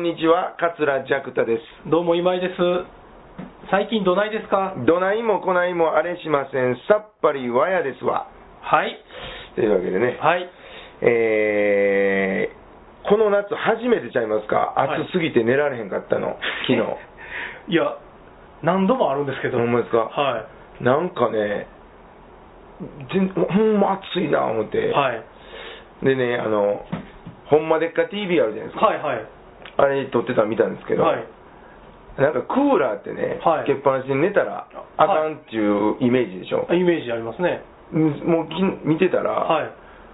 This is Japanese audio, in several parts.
んにちは、桂ジャクタです。どうも今井です。最近どないですか？どないもこないもあれしません、さっぱりわやですわ。はい。というわけでね、はい。えー、この夏初めてちゃいますか、はい暑すぎて寝られへんかったの、昨日。いや、何度もあるんですけど。ほんまですか？はなんかね、全ほんま暑いな思って、い。はい。でね、あの、ほんまでっか TV あるじゃないですか、はいはい。あれ撮ってたの見たんですけど、はい。なんかクーラーってね、はいつけっぱなしに寝たらあかんっていうイメージでしょ、イメージありますね。うんもうき見てたら、はい。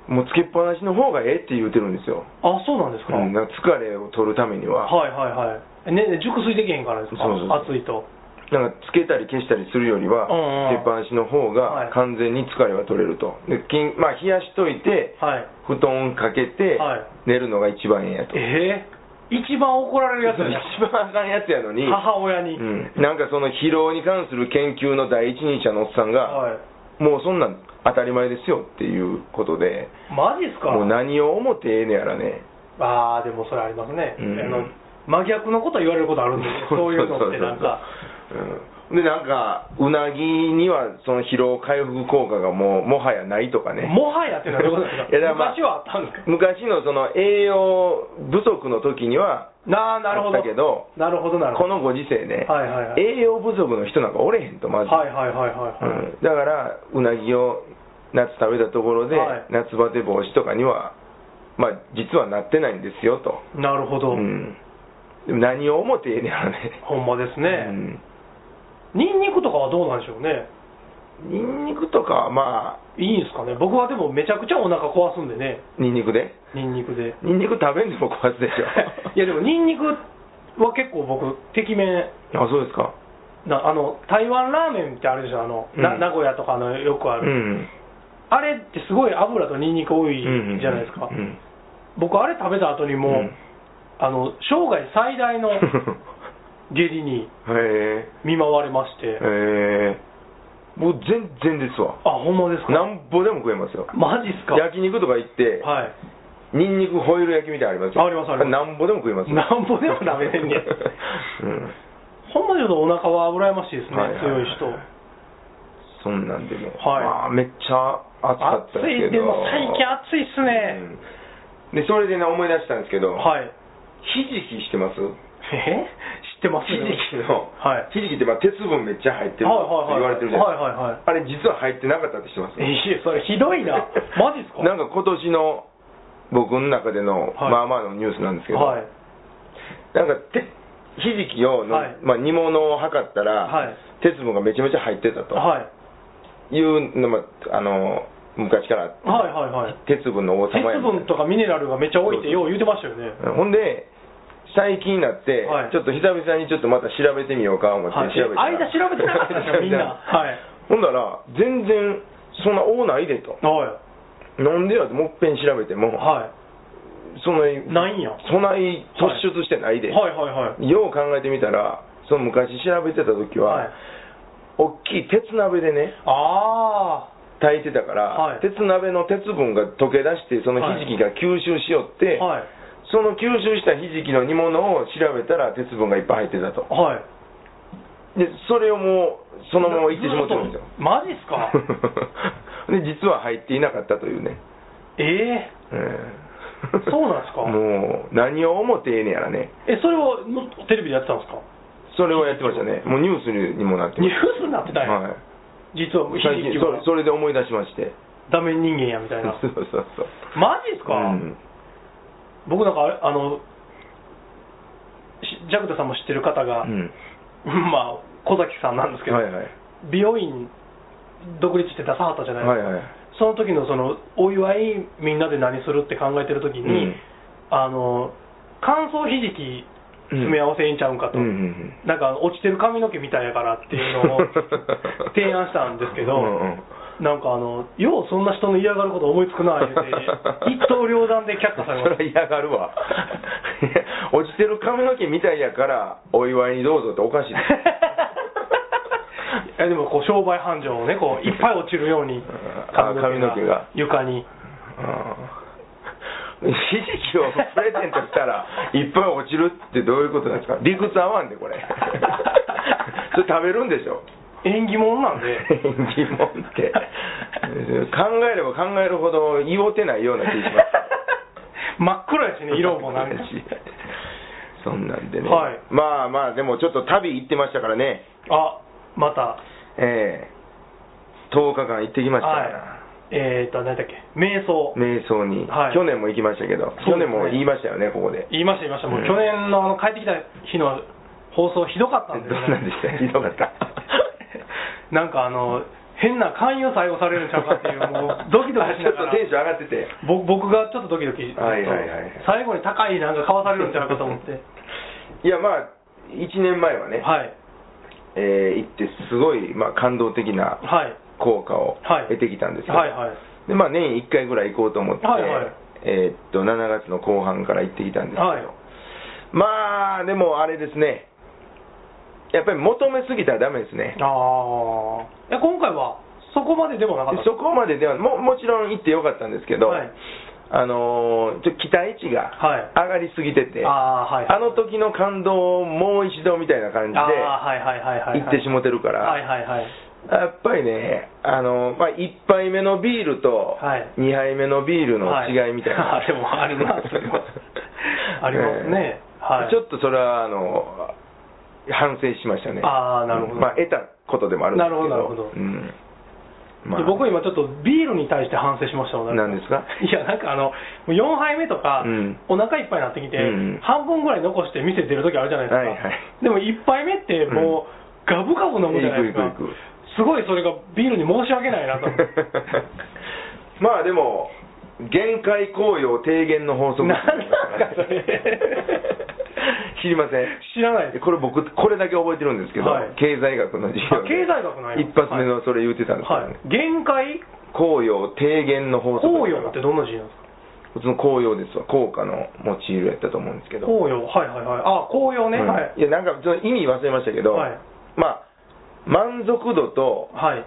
もうつけっぱなしの方がええって言うてるんですよ、あ、そうなんですか、うん、なんか疲れを取るためには、はいはいはい。ね、ね熟睡できへんからですか？そうそうそう暑いと。なんかつけたり消したりするよりは、うんうんつけっぱなしの方はいが完全に疲れは取れると、できんまあ、冷やしといて、はい。布団かけてはい寝るのが一番ええんやと。えー、一番怒られるやつや一番あかんやつやのに、母親に。うん、なんかその疲労に関する研究の第一人者のおっさんが、はい。もうそんなん当たり前ですよっていうことで、マジっすか？もう何を思ってええねやらね。ああ、でもそれありますね。うんあの真逆のこと言われることあるんで、ね、そういうのってなんか。うん、で、なんか、うなぎにはその疲労回復効果がもう、もはやないとかね。もはやってのはどういうことですか いやだからまあ昔はあったんですか昔のその栄養不足の時にはなあ、なるほど。あったけど、なるほど、なるほど。このご時世ね、はいはいはい。栄養不足の人なんかおれへんと、まず。はいはいはいはい、はいうん、だから、うなぎを夏食べたところで、はい夏バテ防止とかには、まあ、実はなってないんですよと。なるほど。うん、でも何を思ってええねやろね。ほんまですうね。んニンニクとかはどうなんでしょうね。ニンニクとかはまあ、いいんですかね。僕はでもめちゃくちゃお腹壊すんでね。ニンニクで？ニンニクで。ニンニク食べんでも壊すでしょ。いやでもニンニクは結構僕、てきめん。あ、そうですか。なあの台湾ラーメンってあるでしょ、あの、なうん名古屋とかのよくある、うん。あれってすごい油とニンニク多いうんじゃないですか、うん。僕、あれ食べた後にもう、うんあの生涯最大の 下痢にへえ。見舞われまして、へえ。もう全然ですわ。あほんまですか、なんぼでも食えますよ。マジっすか、焼肉とか行って、はい、ニンニクホイル焼きみたいなのありますよ。ありますありますなんぼでも食えますよ。なんぼでも食べれんねやうん。ほんまにちょっとお腹は羨ましいですね、はいはいはい強い人。そんなんでね、はいまあ、めっちゃ暑かったですけど。暑い、でも最近暑いっすね、うんで、それでね、思い出したんですけど、はい、ひじきしてます？え 知ってますひじきの、はい。ひじきってまあ鉄分めっちゃ入ってるって言われてるじゃないですか。あれ実は入ってなかったって知ってます？えいやそれひどいな、マジっすか？なんか今年の僕の中での、はい。まあまあのニュースなんですけど、はい、なんかてひじきをの、はい。まあ、煮物を測ったら、はい。鉄分がめちゃめちゃ入ってたと。はい、いうのもあの昔からはいはいはい。鉄分の王鉄様やみたいな分とかミネラルがめっちゃ多いってよう言うてましたよね。ほんで最近になって、はい。ちょっと久々にちょっとまた調べてみようか思ってはい。調べたら、間調べてなかったんですよみんな。はい。ほんだら全然そんな多ないでと。はなんでやともっぺん調べても、い。はそんなにい。ないんや。そんなに突出してないで、はい。はい。はい。よう考えてみたらその昔調べてた時は、はい。大きい鉄鍋でねあ炊いてたから、はい。鉄鍋の鉄分が溶け出してそのひじきが吸収しよって、あ。はい。その吸収したひじきの煮物を調べたら鉄分がいっぱい入ってたと。はい。でそれをもうそのままいってしまってるんですよ。マジっすか？で実は入っていなかったというね、ええ？えそうなんですか？もう何を思ってええねやらね。ええ、それをもテレビでやってたんですか？それをやってましたね。もうニュースにもなってニュースになってたんや。はい。実は、ひ最近そじきは。それで思い出しまして。ダメ人間やみたいな。そうそうそう。マジっすか、うん僕なんかあの、しジャクタさんも知ってる方が、うん。まあ、小崎さんなんですけど、はいはい。美容院独立して出さはったじゃないですか、はいはい。その時のそのお祝いみんなで何するって考えてる時に、うん。あの乾燥ひじき詰め合わせええんちゃうんかと、うん。うんうんなんか落ちてる髪の毛みたいやからっていうのを 提案したんですけど、うんうんなんかあのようそんな人の嫌がること思いつくな言うて 一刀両断で却下されましそれは嫌がるわ。落ちてる髪の毛みたいやからお祝いにどうぞっておかしい。た いやでもこう商売繁盛をねこういっぱい落ちるようにあ髪の毛が。床に。ひじきをプレゼントしたらいっぱい落ちるってどういうことなんですか。理屈合わんでこれ。それ食べるんでしょ縁起物なんで。疑問って。考えれば考えるほど言おうてないような気がします。真っ黒やしね色もなんか。し そんなんでね、はい。まあまあでもちょっと旅行ってましたからね。あまた。ええ。10日間行ってきました。はい。えーと何だっけ。瞑想。瞑想に、はい。去年も行きましたけど、ね。年も言いましたよねここで。言いました言いました。もう、うん。去年のあの帰ってきた日の放送ひどかったんで、どんなんでした？ひどかったなんかあの変な勧誘採用されるんちゃうかっていうもうドキドキしながら。ちょっとテンション上がってて。ぼ僕がちょっとドキドキ、はいはいはい最後に高いなんか買わされるんちゃうかと思って。いやまあ1年前はね、はい。えー行ってすごい、まあ、感動的なはい。効果をはい。得てきたんですよ、はいはい。でまあ、年1回ぐらい行こうと思って、はいはい。えーっと7月の後半から行ってきたんですけど、はい。まあでもあれですねやっぱり求めすぎたらダメですね。ああえ今回はそこまででもなかったそこまでではももちろん行ってよかったんですけど、はい。あのーちょ期待値がはい。上がりすぎてて、ああはい。あの時の感動をもう一度みたいな感じで行ってしもてるから、はいはいはい。やっぱりね、あのまあ、1杯目のビールとはい。2杯目のビールの違いみたいな、は いあでもあるなそれはありますね。はい。ちょっとそれはあの反省しましたね、あーなるほど。まあ、得たことでもあるんですけど、なるほどなるほど。うん。まあ、で僕今ちょっとビールに対して反省しましたもん何ですか？いやなんかあのもう4杯目とか、うん。お腹いっぱいになってきて、うん半分ぐらい残して店出るときあるじゃないですか、はいはい。でも1杯目ってもう、ガブガブ飲むじゃないですか。いくいくいく。すごいそれがビールに申し訳ないなと思って。まあでも、限界効用低減の法則。何なんかそれ。知りません？知らないです。これ僕、これだけ覚えてるんですけど、はい。経済学の授業経済学なんや一発目のそれ言ってたんですけど。ね、はい。限界？効用低減の法則。紅葉ってどんな字なんですか？普通の紅葉ですわ。効果の用いるやったと思うんですけど。紅葉はいはいはい。あ紅葉ね、うん。はい。いやなんか意味忘れましたけど、はい。まあ満足度とはい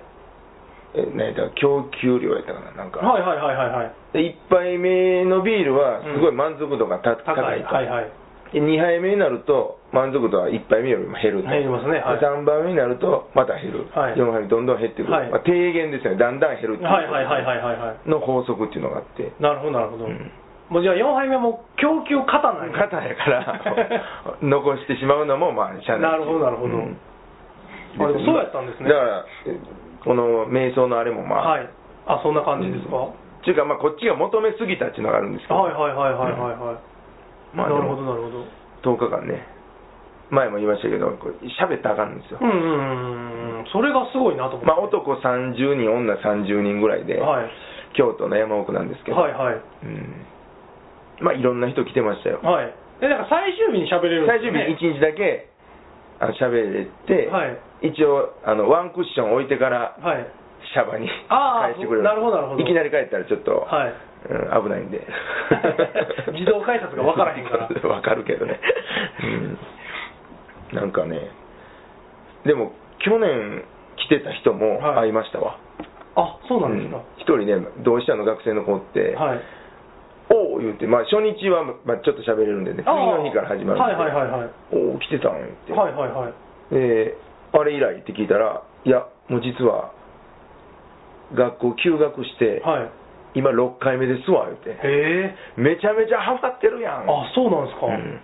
え何やったか供給量やったかななんか、はいはいはいはいはい。で1杯目のビールはすごい満足度がた、高い高いと、はいはい。で2杯目になると満足度は1杯目よりも減ると。減りますね。はい。で3杯目になるとまた減る、はい。4杯目どんどん減ってくる、はい。まあ、低減ですよね。だんだん減るっていう。はいはいはいはいはいはい。の法則っていうのがあって。なるほどなるほど、うん。もうじゃあ4杯目も供給過多なんや肩やから 残してしまうのもまあしゃあないなるほどなるほど。あでもそうやったんですね。だからえこの瞑想のあれもまあ、はい。あそんな感じですか、っていうかまあこっちが求めすぎたっていうのがあるんですけど、はいはいはいはいはい。はい、まあなるほどなるほど。10日間ね前も言いましたけどこれ喋ったらあかんんですよ、うんうんうんうんそれがすごいなと思って、まあ、男30人女30人ぐらいで、はい。京都の山奥なんですけど、はいはい。うん。まあいろんな人来てましたよ。はい。でだから最終日に喋れるんですよね。最終日1日だけ喋れて、はい一応あのワンクッション置いてからはい。シャバにあー返してくれる。なるほどなるほど。いきなり帰ったらちょっと、はい。うん、危ないんで。自動改札が分からへんから。分かるけどね、うん、なんかねでも去年来てた人もはい。会いましたわ、あそうなんですか、うん。一人ね同志社の学生の子って、はい。おお言って、まあ、初日は、まあ、ちょっと喋れるんでね次の日から始まるんで。はいはいはいはい。おお来てたん言って、はいはいはい。であれ以来って聞いたらいやもう実は学校休学して、はい。今6回目ですわ言って。へえ。めちゃめちゃハマってるやん。あそうなんですか、うん。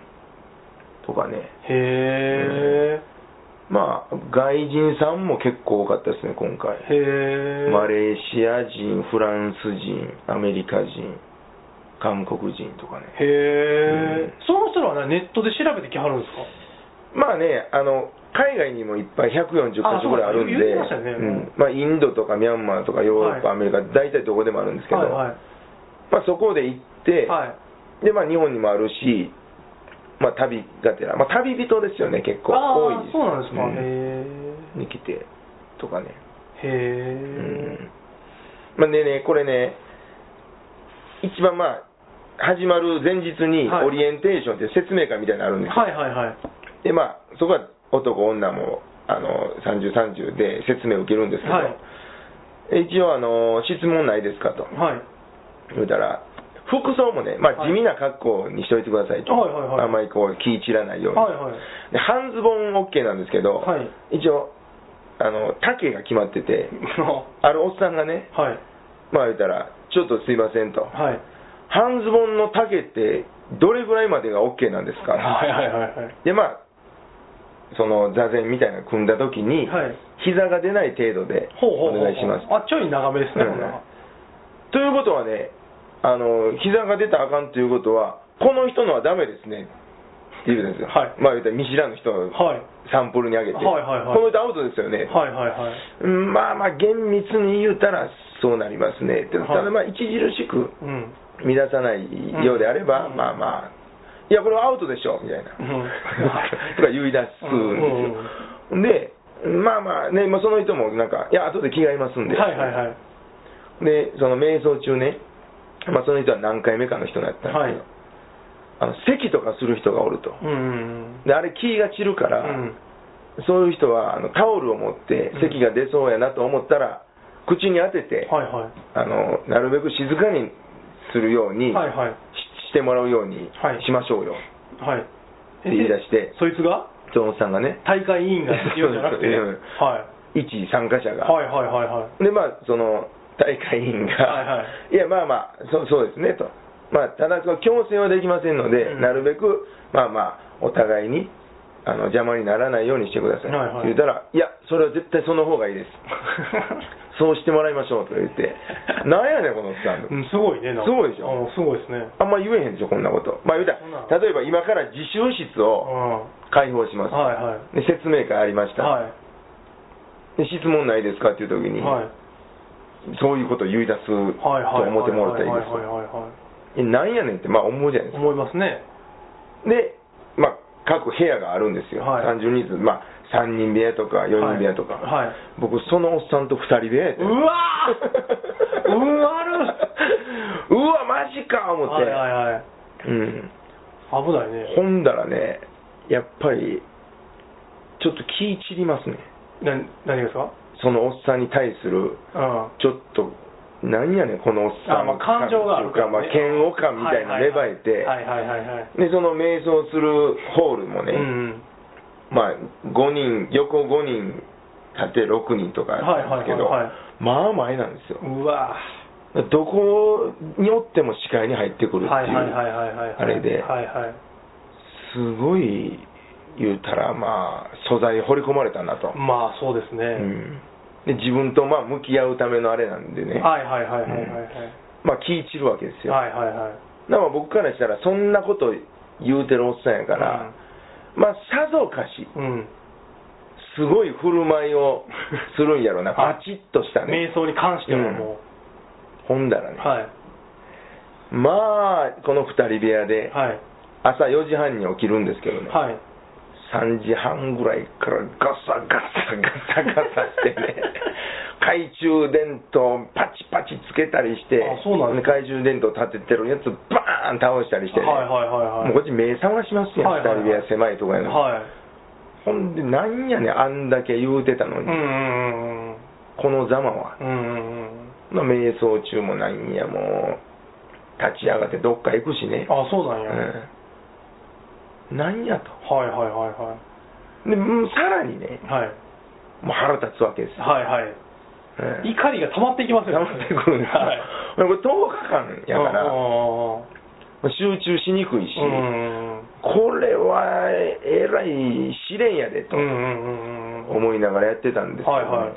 とかね。へえ。まあ外人さんも結構多かったですね今回。へえ。マレーシア人フランス人アメリカ人韓国人とかね。へえ、うん。その人らはねネットで調べてきはるんですか？まあねあの海外にもいっぱい140カ所ぐらいあるんでましたよね。うん。まあ、インドとかミャンマーとかヨーロッパ、はい。アメリカ大体どこでもあるんですけど、はいはい。まあ、そこで行って、はい。でまあ、日本にもあるし、まあ、旅がてら、まあ、旅人ですよね結構。あ多いです。あそうなんですか、うん。へえに来てとかね。へうん。え、まあ、でねこれね一番まあ始まる前日にはい。オリエンテーションっていう説明会みたいなのあるんですよ、はいはいはい。でまあそこは男女もあの3030で説明を受けるんですけど、はい。一応あの質問ないですかと。はい。言うたら服装もね、まあ、はい。地味な格好にしといてくださいと、はいはいはい。あんまりこう気散らないように、はいはい。で半ズボン OK なんですけど、はい。一応あの丈が決まってては あるおっさんがねい。まあ言ったらちょっとすいませんと。はい。半ズボンの丈ってどれぐらいまでが OK なんですか、はいはいはいはい。でまあその座禅みたいなの組んだ時に、はい。膝が出ない程度でお願いします。あちょい長めですね、うん。ということはねあの膝が出たらあかんということはこの人のはダメですね。って言うんですよ、はい。まあ言ったら見知らぬ人をはい。サンプルにあげて、はいはいはい。この人アウトですよね、はいはいはい。うんまあまあ厳密に言うたらそうなりますね。って、はい。ただまあ著しくうん。乱さないようであれば、うん。まあまあいやこれはアウトでしょみたいな、うん。とか言い出すんですよ、でまあまあね、まあ、その人もなんかいや後で着替えますんで、はいはいはい。でその瞑想中ね、まあ、その人は何回目かの人だったんですけど、はい。あの咳とかする人がおると。であれ気が散るから、うん。そういう人はあのタオルを持ってうん。咳が出そうやなと思ったら、口に当てて、はいはい。あのなるべく静かにするように、ししてもらうようにはい。しましょうよ、はい。って言い出して。そいつが？そのおっさんがね。大会委員が必要じゃなくて？うんはい。一参加者が、はいはいはいはい。でまあその大会委員が、はいはい やまあまあそうそうですねと、まあ、ただその強制はできませんので、うん。なるべくまあまあお互いにあの邪魔にならないようにしてください、はいはい。言ったらいやそれは絶対その方がいいです。そうしてもらいましょうと言って。なんやねんこのおっさん、うんすごいねすごいでしょ？うんすごいですね。あんま言えへんでしょこんなこと。まあ言うたら例えば今から自習室うをん。開放します、はいはい。で説明会ありました、はで質問ないですかっていう時に、いはい。そういうことを言い出すと思ってもらったらいいです。なんやねんってまあ思うじゃないですか。思いますね。で、まあ、各部屋があるんですよ、はい。30人ずつ、まあ、3人部屋とか4人部屋とか、はい。はい僕、そのおっさんと2人部屋やったうわー！うわる！うわ、マジか思って、はいはいはい。うん、危ないね。ほんだらね、やっぱり、ちょっと気散りますね、な何がですか？そのおっさんに対する、うん。ちょっと、なんやねん、このおっさんあまあ感情があるからねまあ、嫌悪感みたいな芽生えて、はいはいはいはいでその瞑想するホールもね、うんまあ、5人、横5人、縦6人とかなんですけど、はいはいはいはいまあ前なんですよ。うわどこにおっても視界に入ってくるっていう、はいはいはいはいはいあれで、はいはいすごい言うたら、まあ、素材掘り込まれたなと。まあそうですね、うんで自分とまあ向き合うためのあれなんでね、はいはいはいはいはいはい。まあ気散るわけですよ。はいはいはい。だから僕からしたら、そんなこと言うてるおっさんやから、まあ、さぞかし、うん、うんすごい振る舞いをするんやろな、はい。パチッとしたね。瞑想に関してはもほんだらね、う、はい。まあ、この2人部屋で、はい。朝4時半に起きるんですけどね、はい3時半ぐらいからガサガサガサガサしてね、懐中電灯パチパチつけたりして、あそうなんですか。懐中電灯立ててるやつバーン倒したりしてね、はいはいはいはい。もうこっち目覚ましますやん、はいはいはい。2人部屋狭いとこやの。に、はい。ほんで、なんやねん、あんだけ言うてたのに、このざまは。うんうんうん。まあ、瞑想中もなんやもう立ち上がってどっか行くしね、あそうなんや、うん、なんやと。はいはいはいはでうんさらにねいはい。もう腹立つわけですよ、はいはい。うん怒りが溜まってきますよ溜まってくるんですよ、はい。これ10日間やから、う集中しにくいし、これはえらい試練やでとうんうんうんうん思いながらやってたんですけど、はいはい。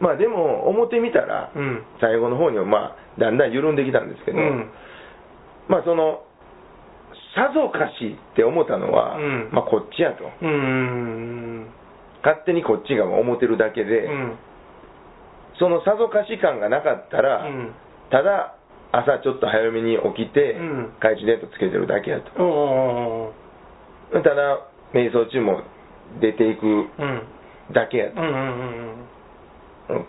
まあでも表見たら、うん。最後の方にはまあだんだん緩んできたんですけど、うん。まあそのさぞかしって思ったのは、うん。まあこっちやと。勝手にこっちが思ってるだけで、うん。そのさぞかし感がなかったら、うん。ただ朝ちょっと早めに起きて、うん。懐中電灯つけてるだけやと。ただ瞑想中も出ていくうん。だけやと、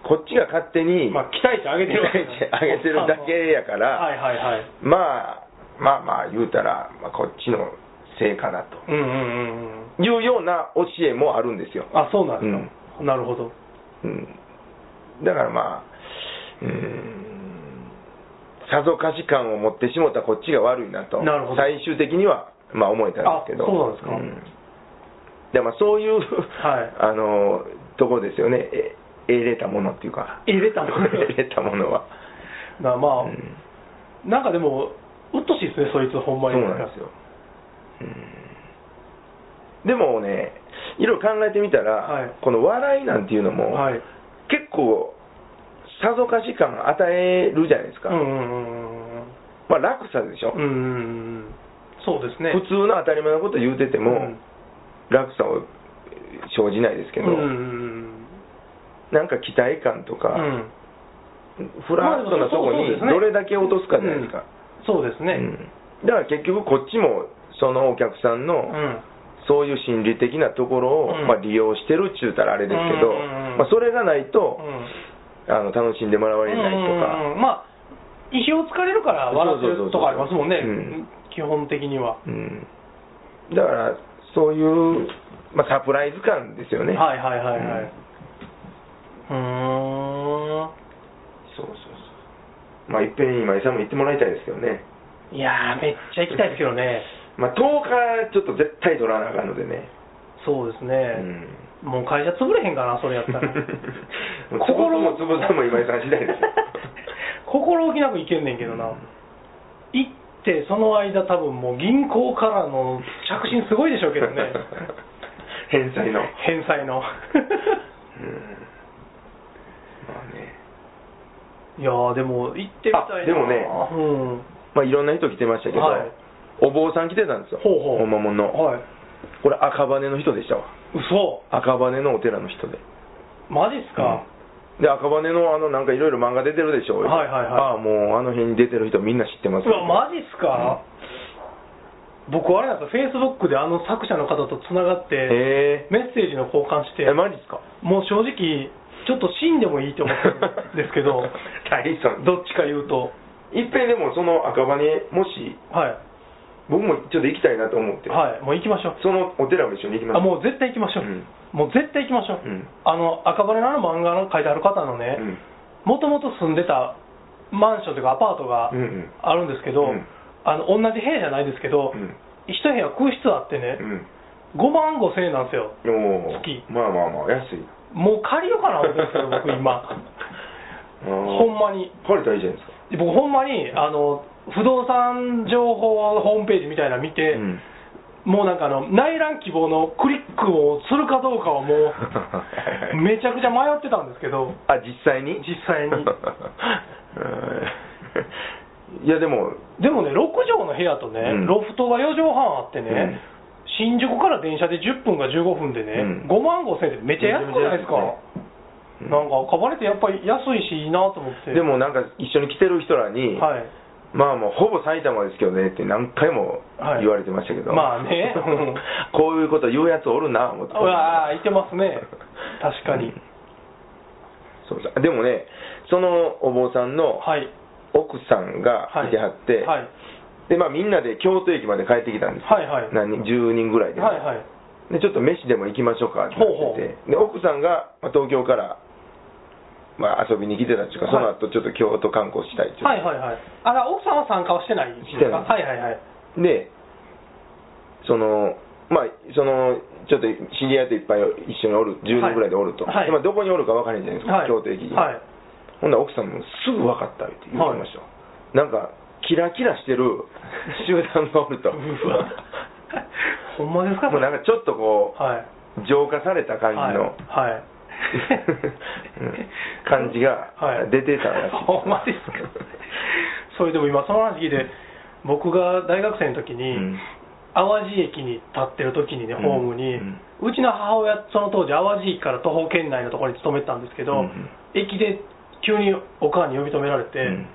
こっちが勝手に、まあ期待値上げてるわけ期待値上げてるだけやから、はいはいはい。まあまあまあ言うたら、まあ、こっちの成果だと。うんうんうんうん。いうような教えもあるんですよ、あそうなんですか、なるほど。うん、だからまあ、うん、さぞかし感を持ってしもったこっちが悪いなと、なるほど。最終的には、まあ、思えたんですけど、あそうなんですか。でまあ、そういう、はい。あのとこですよね、え得れたものっていうか、入れたもの。得れたものは。なまあ、うん。なんかでも、うっとしいですね、そいつ、ほんまそうに。なんですよ。うんでもね、いろいろ考えてみたら、はいこの笑いなんていうのも、はい。結構、さぞかし感与えるじゃないですか。うんうんうんまあ楽さでしょ、うん。うんうんうん。そうですね。普通の当たり前のこと言うてても、うん楽さを生じないですけど、うんなんか期待感とか、うん。フラットなとこにどれだけ落とすかじゃないですか。そうですね。うんだから結局こっちもそのお客さんの、うん。そういう心理的なところを、うんまあ、利用してるっちゅうたらあれですけど、まあ、それがないと、うんあの楽しんでもらわれないとか、うんうんうんまあ、意表をつかれるから笑ってるとかありますもんねうん、基本的には。うんだからそういう、まあ、サプライズ感ですよね。はいはいはいはい。うーん。そうそう。まあ、いっぺんに今井さんも行ってもらいたいですけどね。いやー、めっちゃ行きたいですけどね。まあ、10日ちょっと絶対取らなあかんのでね。そうですうね。ん。もう会社潰れへんかな、それやったら。もう潰すも潰すも今井さん次第ですよ。心置きなく行けんねんけどな。行って、その間多分もう銀行からの着信すごいでしょうけどね。返済の。返済の。うんまあね。いやー、でも行ってみたいな。あでもねうん。まあ、いろんな人来てましたけど、はいお坊さん来てたんですよ。ほうほうおまもんの。はい。これ赤羽の人でしたわ。嘘赤羽のお寺の人で。マジっすか、で、赤羽のあの、なんかいろいろ漫画出てるでしょ。はいはいはいああ、もうあの辺に出てる人みんな知ってますうわ、マジっすか、僕、あれなんでフェイスブックであの作者の方とつながって、へえメッセージの交換してえ、、マジっすか？もう正直、ちょっと死んでもいいと思ってるんですけど、どっちか言うと、いっぺんでもその赤羽、もし、はい、僕もちょっと行きたいなと思って、はい、もう行きましょう。そのお寺も一緒に行きます。あもう絶対行きましょう、うん。もう絶対行きましょう、うん。あの赤羽の漫画の書いてある方のねうん、もともと住んでたマンションというかアパートがうんうん。あるんですけど、うん。あの同じ部屋じゃないですけど、うん。一部屋空室あってね、うん。5万5千円なんですよ、月。まあまあまあ、安い。もう借りようかな思ってるんですけど、僕、今、ほほんまに、借りたらいいじゃないですか。僕、ほんまにあの不動産情報ホームページみたいなの見て、うん。もうなんかあの内覧希望のクリックをするかどうかはもう、めちゃくちゃ迷ってたんですけど、あ、実際に？実際に。いや、でも、でもね、6畳の部屋とね、うん。ロフトが4畳半あってね、うん新宿から電車で10分か15分でね、うん。5万5千円ってめっちゃ安くないですか、うん。なんか、かばれてやっぱり安いし、いいなと思って。でもなんか一緒に来てる人らに、はい、まあもうほぼ埼玉ですけどねって何回もはい。言われてましたけど、まあね。う んこういうこと言うやつおるな思ってうわーいてますね。確かに。うん。そうそう。でもねそのお坊さんのはい。奥さんがいてはって、はい。でまあ、みんなで京都駅まで帰ってきたんですよ、はいはい何人10人ぐらいで,、はいはい。でちょっと飯でも行きましょうかってなってで奥さんがまあ東京から、まあ、遊びに来てたっていうか、はいその後ちょっと京都観光したいっていうはいはいはい。あら、奥さんは参加はしてないんですか？してないはいはいはい。で、その、まあ、その、ちょっと知り合いといっぱい一緒におる、10人ぐらいでおると。はいまあ、どこにおるか分からへんじゃないですか、はい。京都駅に。はい。ほんなら奥さんもすぐ分かったって言ってましたよ。なんか、キラキラしてる 集団がおると。ほんまですか？もうなんかちょっとこう、はい。浄化された感じの、はい。はい。う ん感じがはい。出てたらしいほんまですか？それでも今その話聞いて僕が大学生の時に、うん。淡路駅に立ってる時にね、うん。ホームに、うちの母親、その当時、淡路駅から徒歩圏内のところに勤めてたんですけど、うん駅で急にお母に呼び止められて、うん。で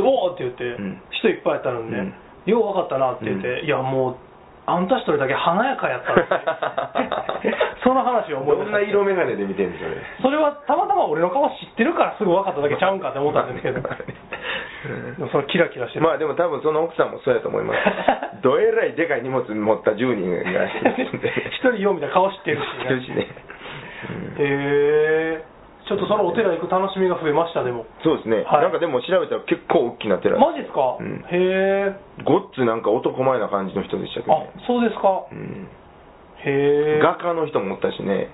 おーって言って、うん。人いっぱいやったので、うん。よう分かったなって言って、うん。いや、もう、あんた一人だけ華やかやったって、その話を思い出した。どんな色眼鏡で見てんのそれ。それはたまたま俺の顔知ってるからすぐ分かっただけちゃうんかって思ったんですけど、そのキラキラしてる。まあでも多分その奥さんもそうやと思います。どえらいでかい荷物持った10人が一人ようみたいな顔知ってるし、知ってるしね。うんへえちょっとそのお寺行く楽しみが増えました、でも。そうですね、はい。なんかでも調べたら結構大きな寺マジですか、うん。へえ。ごっつなんか男前な感じの人でしたけどあね、、そうですか？うん、へえ。画家の人もおったしね、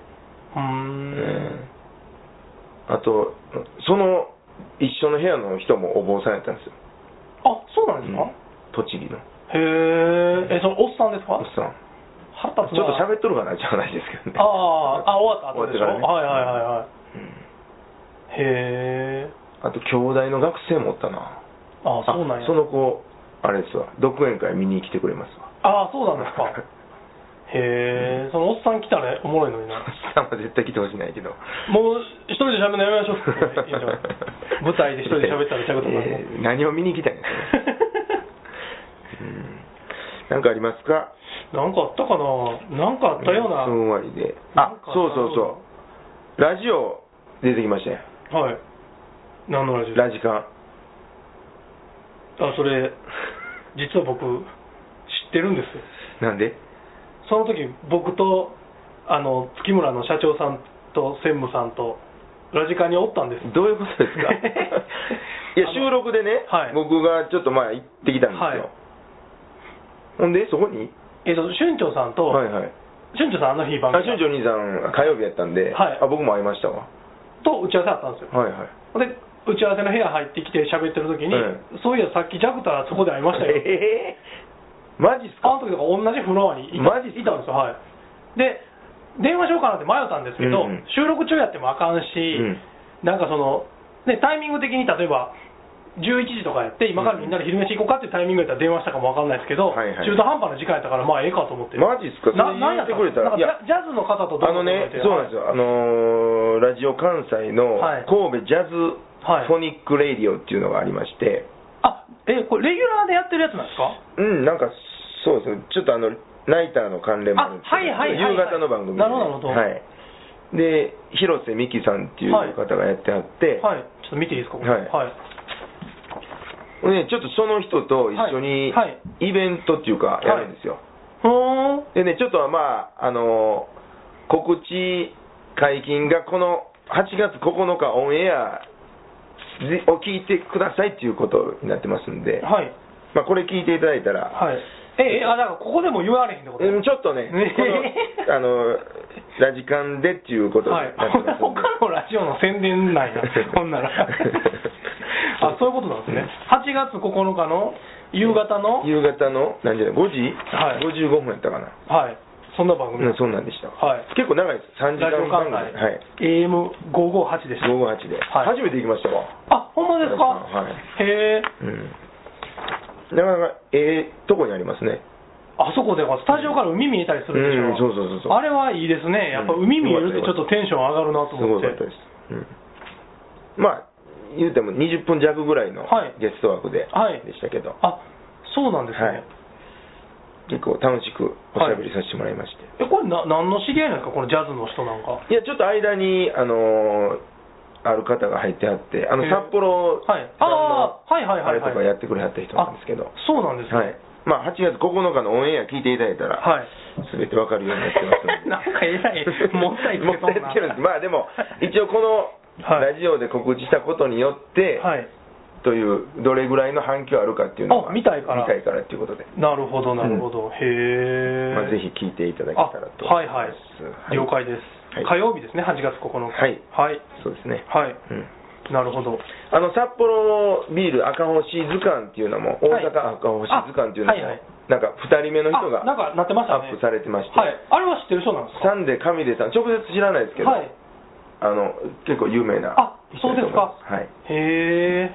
うーん。えあとその一緒の部屋の人もお坊さんやったんですよ、あ、そうなんですか、うん。栃木の。へえ。え、そのおっさんですか？おっさん。腹立つちょっとな喋っとるかなじゃないですけどね。ああ、あ、終わった後でしょ、終わってからね。はいはいはいはい。うん。へえ。あと兄弟の学生もおったな。あそうなんや。その子あれですわ。独演会見に来てくれます。わああ、そうなんですか。へえ、そのおっさん来たらおもろいのにな。おっさんは絶対来てほしないけど。もう一人で喋るのやめましょう。舞台で一人で喋ったらちゃうことになる。えー何を見に行きたいんですかねうん。なんかありますか？なんかあったかな？なんかあったような。ふんわりで。あそうそうそうラジオ出てきましたよ。はい。何のラジオ？ラジカン。あ、それ、実は僕、知ってるんです。よ。なんで？その時、僕と、あの、月村の社長さんと専務さんと、ラジカンにおったんです。どういうことですか？いや収録でね、はい。僕がちょっと前行ってきたんですよ、はい。ほんでそこに？えっと、春長さんと、はいはい春長さんあの日番あ組春長兄さん火曜日やったんで、はい。あ僕も会いましたわ。と打ち合わせあったんですよ。はいはい。で、打ち合わせの部屋入ってきて喋ってる時に、えそういやさっきジャクターそこで会いましたよ。えー、マジっすか？あの時とか同じフロアにいたマジっすか？いたんですよ、はい。で、電話しようかなって迷ったんですけど、うんうん。収録中やってもあかんし、うん。なんかその、ね、タイミング的に例えば、11時とかやって、今からみんなで昼飯行こうかっていうタイミングやったら電話したかもわかんないですけど、はいはい。中途半端な時間やったから、まあええかと思って。マジっすか？なそれなんやってくれたら。いやジャジャズの方とどあのね、そうなんですよ。よ、あのーラジオ関西のはい。神戸ジャズフはいォニック・レイディオっていうのがありまして、あ、え、これレギュラーでやってるやつなんですか？うん、なんかそうです。ね、ちょっとあの、ナイターの関連もあるんですけど、あはいはいはいはい。夕方の番組で、なるほどなるほど。はい。で、広瀬美樹さんっていう方がやってはって、はい。ちょっと見ていいですか？これはい。はい。ね、ちょっとその人と一緒にイベントっていうか、やるんですよ。でね、ちょっとまあ、あの告知解禁がこの8月9日オンエアを聞いてくださいっていうことになってますんで、はい。まあ、これ聞いていただいたら、はい。え、え、あ、だからここでも言われへんってこと？うんちょっとね、ね。このあのラジカンでっていうことになはい。他のラジオの宣伝なんや、ほんなら。あ、そういうことなんですね。8月9日の夕方の、夕方の何時だ5時、はい55分やったかな、はい。そんな番組うん、そんなんでした、はい結構長いです、3時間番関組、はい、西、AM558 でした。558で、はい初めて行きましたわ。あ、ほんまですか？はいへえ。うんなかなかええとこにありますね。あそこではスタジオから海見えたりするでしょ。うんそうそうそうそうあれはいいですね。やっぱ海見えるってちょっとテンション上がるなとす思って。ごかったです。うん、まあ、言うても20分弱ぐらいのはいゲスト枠で,、はいでしたけど、あ、そうなんですね。はい結構楽しくおしゃべりさせてもらいまして。え、これな、何の知り合いなんですか？このジャズの人なんか。い、や、ちょっと間に、あのーある方が入ってあって、あのへえ札幌はいあーはいはいはいはいあれとかやってくれはった人なんですけど、そうなんですね。はいまあ、8月9日のオンエア聞いていただいたら、はい。すべてわかるようになってます なんかえらいもったいつけもったいつけるんです。まあでも、一応このはいラジオで告知したことによって、はい。という、どれぐらいの反響あるかっていうのがあ見たいから見たいからっていうことで、なるほど、なるほど。へえ。まあ、ぜひ聞いていただけあたらとはいはい思います。。了解です。はい火曜日ですね、8月9日。はいはい。そうですね。はい。うんなるほど。あの札幌ビール赤星図鑑っていうのも、大はい阪赤星図鑑っていうのも、あはいはいなんか2人目の人があなんかなってましたねアップされてまして、はい。あれは知ってる人なんですか？サンデー上出さん、直接知らないですけど、はい。あの結構有名なあそうですか。はい、へえ。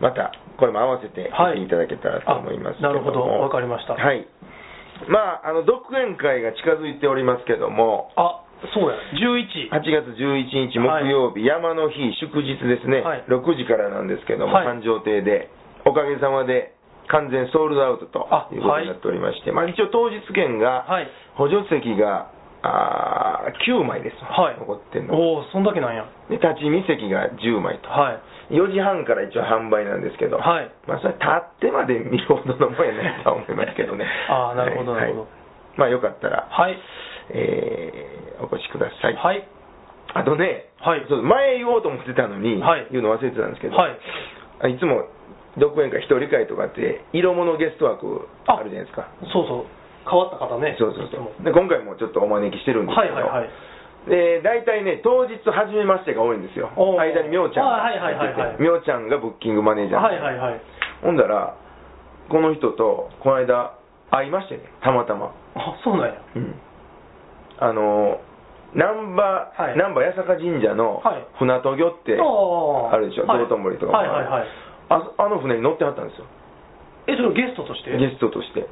またこれも合わせて聞いていただけたらと思いますけども、あなるほど。わかりました。はい。まああの独演会が近づいておりますけども。あ、そうや。11。8月11日木曜日、山の日祝日ですね、はい。6時からなんですけども、はい。繁盛亭でおかげさまで完全ソールドアウトとあいうことになっておりまして、まあ、一応当日券が、はい。補助席があー9枚です、はい残ってるのおお、そんだけなんや。で立ち見席が10枚とはい。4時半から一応販売なんですけど、はいまあ、それ立ってまで見るほどのもんやないとは思いますけどね あーなるほどはいなるほどはいまあよかったら、はい。えーお越しください、はい。あとね、はいそう前言おうと思ってたのに、はい言うの忘れてたんですけど、はい。あいつも独演会、一人会とかって、色物ゲスト枠あるじゃないですか。そうそう。変わった方ね。そうそうそう。で今回もちょっとお招きしてるんですけど、はいはいはい。で大体ね、当日初めましてが多いんですよ、間にみょうちゃんがみょうちゃんがブッキングマネージャー。はいはいはい。ほんだら、この人とこの間、会いましてね、たまたま。あ、そうなんや。うん、あの難波、はい。難波八坂神社のはい。船渡漁ってああるでしょ、はい。道頓堀とかもはいはいはい。ああの船に乗ってはったんですよ、え、それゲストとして？ゲストとして、へ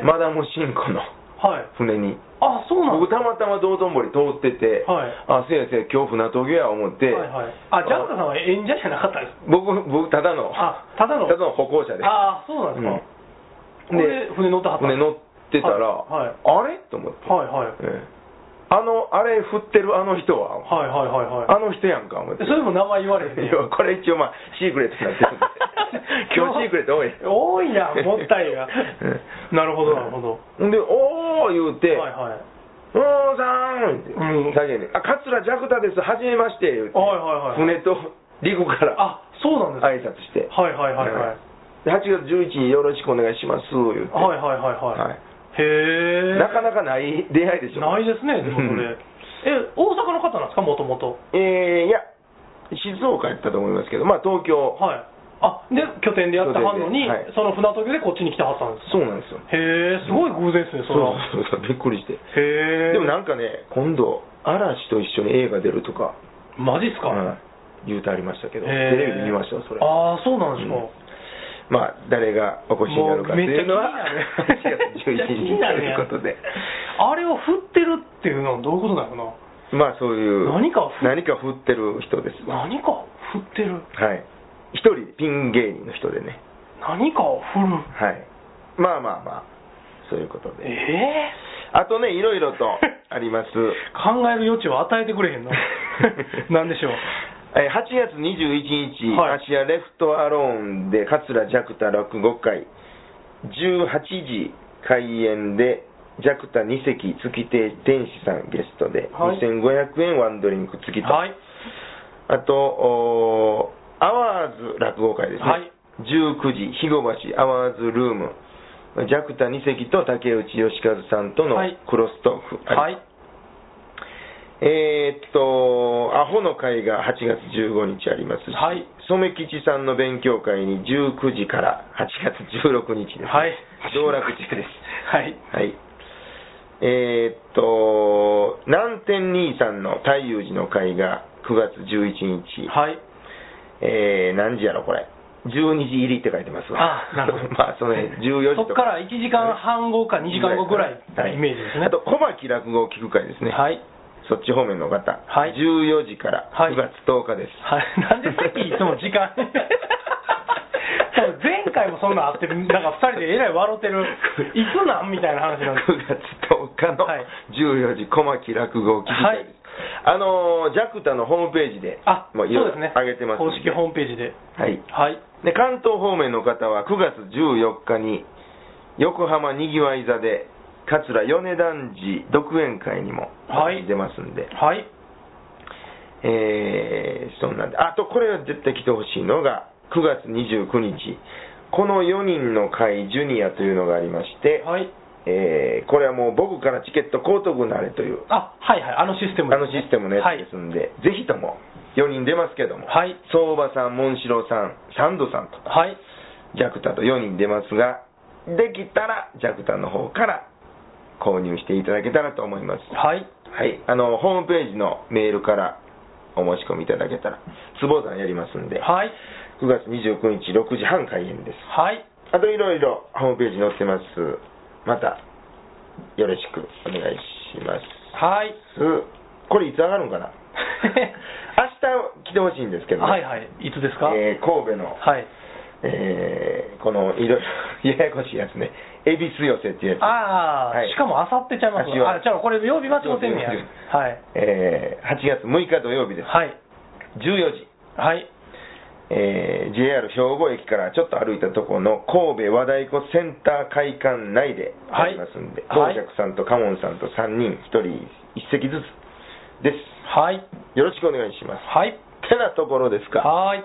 え。マダムシンコのはい。船に。あ、そうなん僕、だ。たまたま道頓堀通ってて、はいあ、せやせや、今日船渡漁や思って、はいはい。あ、ジャンカさんは演者じゃなかったんです僕、僕、ただの、あ、ただの。ただの歩行者で。あ、そうなんですか。うんで、船乗ってはった船乗ってたら、はいはいあれ？と思って、はいはい。ええあの、あれ振ってるあの人は、はいはいはいはい。あの人やんか、思って。でそれも名前言われへんねいやこれ一応まあ、シークレットになってるんで。今日シークレット多い。多いな、もったいが。なるほどなるほど。ほんで、おー言うて、はいはい。おーさーんって、うん叫んで、あ、桂ジャクタです、はじめまして、言うて、はいはいはい。船と陸からあ、そうなんですか。挨拶して、はいはいはいはい。で8月11日よろしくお願いします、言うて、はいはいはいはい。はいへえ。なかなかない出会いでしょ。ないですね、でもそうんれ。え、大阪の方なんですか、もともと。えー、いや、静岡やったと思いますけど、まあ東京、はい。あ、で、拠点でやってはんのに、はいその船渡でこっちに来てはったんです。そうなんですよ。へえ、すごい偶然ですね、それは。そうそうそう、びっくりして。へえ。でもなんかね、今度、嵐と一緒に映画出るとか、マジっすか、うん言うてありましたけど、テレビで見ましたよ、それ。ああ、そうなんですか。うんまあ、誰がお越しになるかっていうのは、もうめっちゃ気になる 8月11日ということで、あれを振ってるっていうのはどういうことなの？かなまあそういう、何か振何か振ってる人です。は何か振ってる？い。一人、ピン芸人の人でね。何かを振る？はい。まあまあまあ、そういうことえで。えあとね、いろいろとあります。考える余地を与えてくれへんの？なんでしょう？えー8月21日、はい。アシアレフトアローンで桂ジャクタ落語会、18時開演で、ジャクタ2席月亭天使さんゲストで、はい。2500円ワンドリンク付きと、はい。あと、アワーズ落語会ですね、はい。19時、肥後橋アワーズルーム、ジャクタ2席と竹内義和さんとのはい。クロストーク、はいえーっと、アホの会が8月15日ありますし、はい染吉さんの勉強会に19時から8月16日です。はい道楽中です。はいはい。えーっと、南天兄さんの太陽寺の会が9月11日。はいえー、何時やろ、これ。12時入りって書いてますわ。あなるほど まあ、その辺、14時とそこから1時間半後か2時間後ぐらいのイメージですねあと、小牧落語を聞く会ですね。はいそっち方面の方。はい。14時から。はい。9月10日です。はい、なんでさっきいつも時間？前回もそんなんあってなんか2人でえらい笑ってる。いつなん？みたいな話なんです。9月10日のはい。14時、小牧落語を聞く会です。あのー、ジャクタのホームページで、あもいろいろそうですね。上げてますんで。公式ホームページで。はい。はい。で関東方面の方は9月14日に横浜にぎわい座で桂米團次独演会にもはい。出ますんで、はい。えーそんなんで。あとこれは絶対来てほしいのが9月29日この4人の会ジュニアというのがありまして、はい。えーこれはもう僕からチケット高得なれという。あはいはい。あのシステムあのシステムのやつですんで、ぜひとも4人出ますけども、はい。相場さん、モンシロウさん、サンドさんとはい。ジャクタと4人出ますが、できたらジャクタの方から購入していただけたらと思います。はい。はい、あのホームページのメールからお申し込みいただけたら、坪山やりますんで、はい。9月29日6時半開演です。はい。あといろいろホームページ載ってます。またよろしくお願いします。はい。これいつ上がるんかな？明日来てほしいんですけど、はいはい。いつですか、えー神戸の、はい。えーこのいろいろややこしいやつね、恵比寿寄せっていうやつ、ああ、はいしかもあさってちゃいます足はあ、じゃあこれ曜日間違ってんねや。はい。えー8月6日土曜日です、はい。14時、はい。えー JR 兵庫駅からちょっと歩いたところの神戸和太鼓センター会館内でありますんで、はい道尺さんとカモンさんと3人、1人1席ずつです。はい。よろしくお願いします。はい。てなところですか。はい。